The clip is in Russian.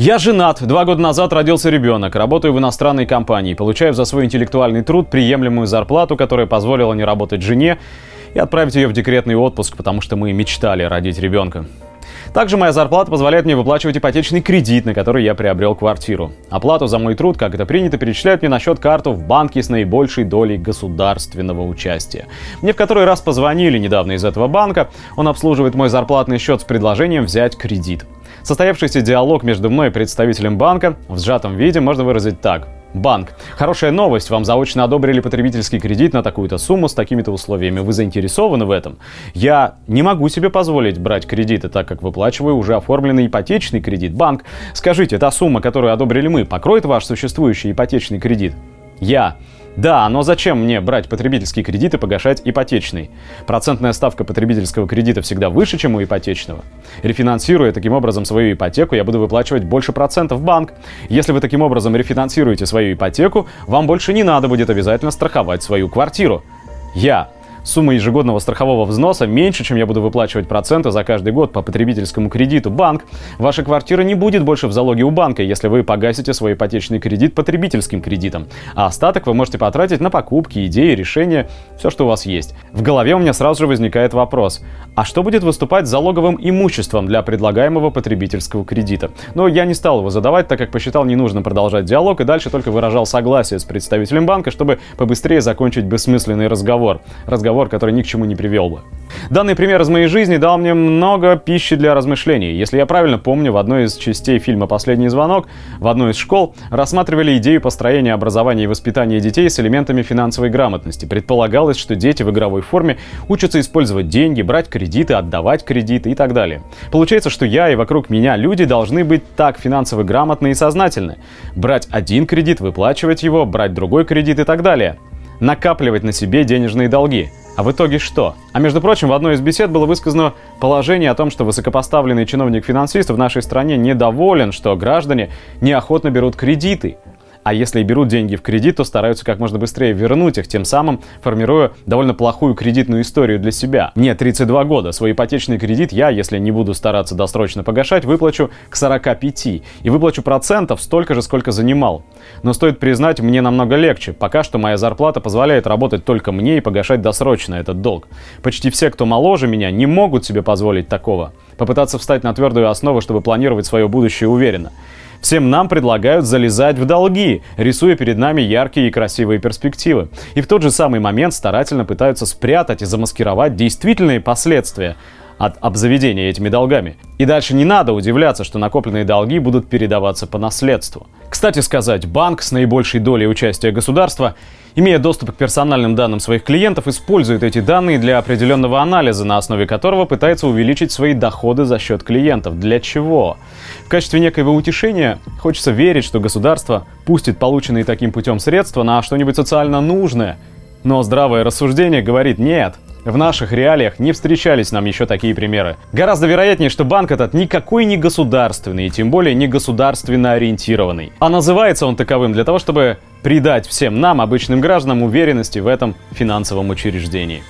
Я женат. Два года назад родился ребенок. Работаю в иностранной компании. Получаю за свой интеллектуальный труд приемлемую зарплату, которая позволила не работать жене и отправить ее в декретный отпуск, потому что мы мечтали родить ребенка. Также моя зарплата позволяет мне выплачивать ипотечный кредит, на который я приобрел квартиру. Оплату за мой труд, как это принято, перечисляют мне на счет карту в банке с наибольшей долей государственного участия. Мне в который раз позвонили недавно из этого банка. Он обслуживает мой зарплатный счет с предложением взять кредит. Состоявшийся диалог между мной и представителем банка в сжатом виде можно выразить так. Банк. Хорошая новость. Вам заочно одобрили потребительский кредит на такую-то сумму с такими-то условиями. Вы заинтересованы в этом? Я не могу себе позволить брать кредиты, так как выплачиваю уже оформленный ипотечный кредит. Банк. Скажите, та сумма, которую одобрили мы, покроет ваш существующий ипотечный кредит? Я. Да, но зачем мне брать потребительский кредит и погашать ипотечный? Процентная ставка потребительского кредита всегда выше, чем у ипотечного. Рефинансируя таким образом свою ипотеку, я буду выплачивать больше процентов в банк. Если вы таким образом рефинансируете свою ипотеку, вам больше не надо будет обязательно страховать свою квартиру. Я Сумма ежегодного страхового взноса меньше, чем я буду выплачивать проценты за каждый год по потребительскому кредиту. Банк. Ваша квартира не будет больше в залоге у банка, если вы погасите свой ипотечный кредит потребительским кредитом. А остаток вы можете потратить на покупки, идеи, решения, все, что у вас есть. В голове у меня сразу же возникает вопрос. А что будет выступать залоговым имуществом для предлагаемого потребительского кредита? Но я не стал его задавать, так как посчитал ненужным продолжать диалог и дальше только выражал согласие с представителем банка, чтобы побыстрее закончить бессмысленный разговор. Разговор разговор, который ни к чему не привел бы. Данный пример из моей жизни дал мне много пищи для размышлений. Если я правильно помню, в одной из частей фильма «Последний звонок» в одной из школ рассматривали идею построения образования и воспитания детей с элементами финансовой грамотности. Предполагалось, что дети в игровой форме учатся использовать деньги, брать кредиты, отдавать кредиты и так далее. Получается, что я и вокруг меня люди должны быть так финансово грамотны и сознательны. Брать один кредит, выплачивать его, брать другой кредит и так далее накапливать на себе денежные долги. А в итоге что? А между прочим, в одной из бесед было высказано положение о том, что высокопоставленный чиновник-финансист в нашей стране недоволен, что граждане неохотно берут кредиты. А если и берут деньги в кредит, то стараются как можно быстрее вернуть их, тем самым формируя довольно плохую кредитную историю для себя. Мне 32 года, свой ипотечный кредит я, если не буду стараться досрочно погашать, выплачу к 45 и выплачу процентов столько же, сколько занимал. Но стоит признать, мне намного легче. Пока что моя зарплата позволяет работать только мне и погашать досрочно этот долг. Почти все, кто моложе меня, не могут себе позволить такого. Попытаться встать на твердую основу, чтобы планировать свое будущее уверенно. Всем нам предлагают залезать в долги, рисуя перед нами яркие и красивые перспективы. И в тот же самый момент старательно пытаются спрятать и замаскировать действительные последствия от обзаведения этими долгами. И дальше не надо удивляться, что накопленные долги будут передаваться по наследству. Кстати сказать, банк с наибольшей долей участия государства имея доступ к персональным данным своих клиентов, использует эти данные для определенного анализа, на основе которого пытается увеличить свои доходы за счет клиентов. Для чего? В качестве некоего утешения хочется верить, что государство пустит полученные таким путем средства на что-нибудь социально нужное. Но здравое рассуждение говорит нет, в наших реалиях не встречались нам еще такие примеры. Гораздо вероятнее, что банк этот никакой не государственный, и тем более не государственно ориентированный. А называется он таковым для того, чтобы придать всем нам, обычным гражданам, уверенности в этом финансовом учреждении.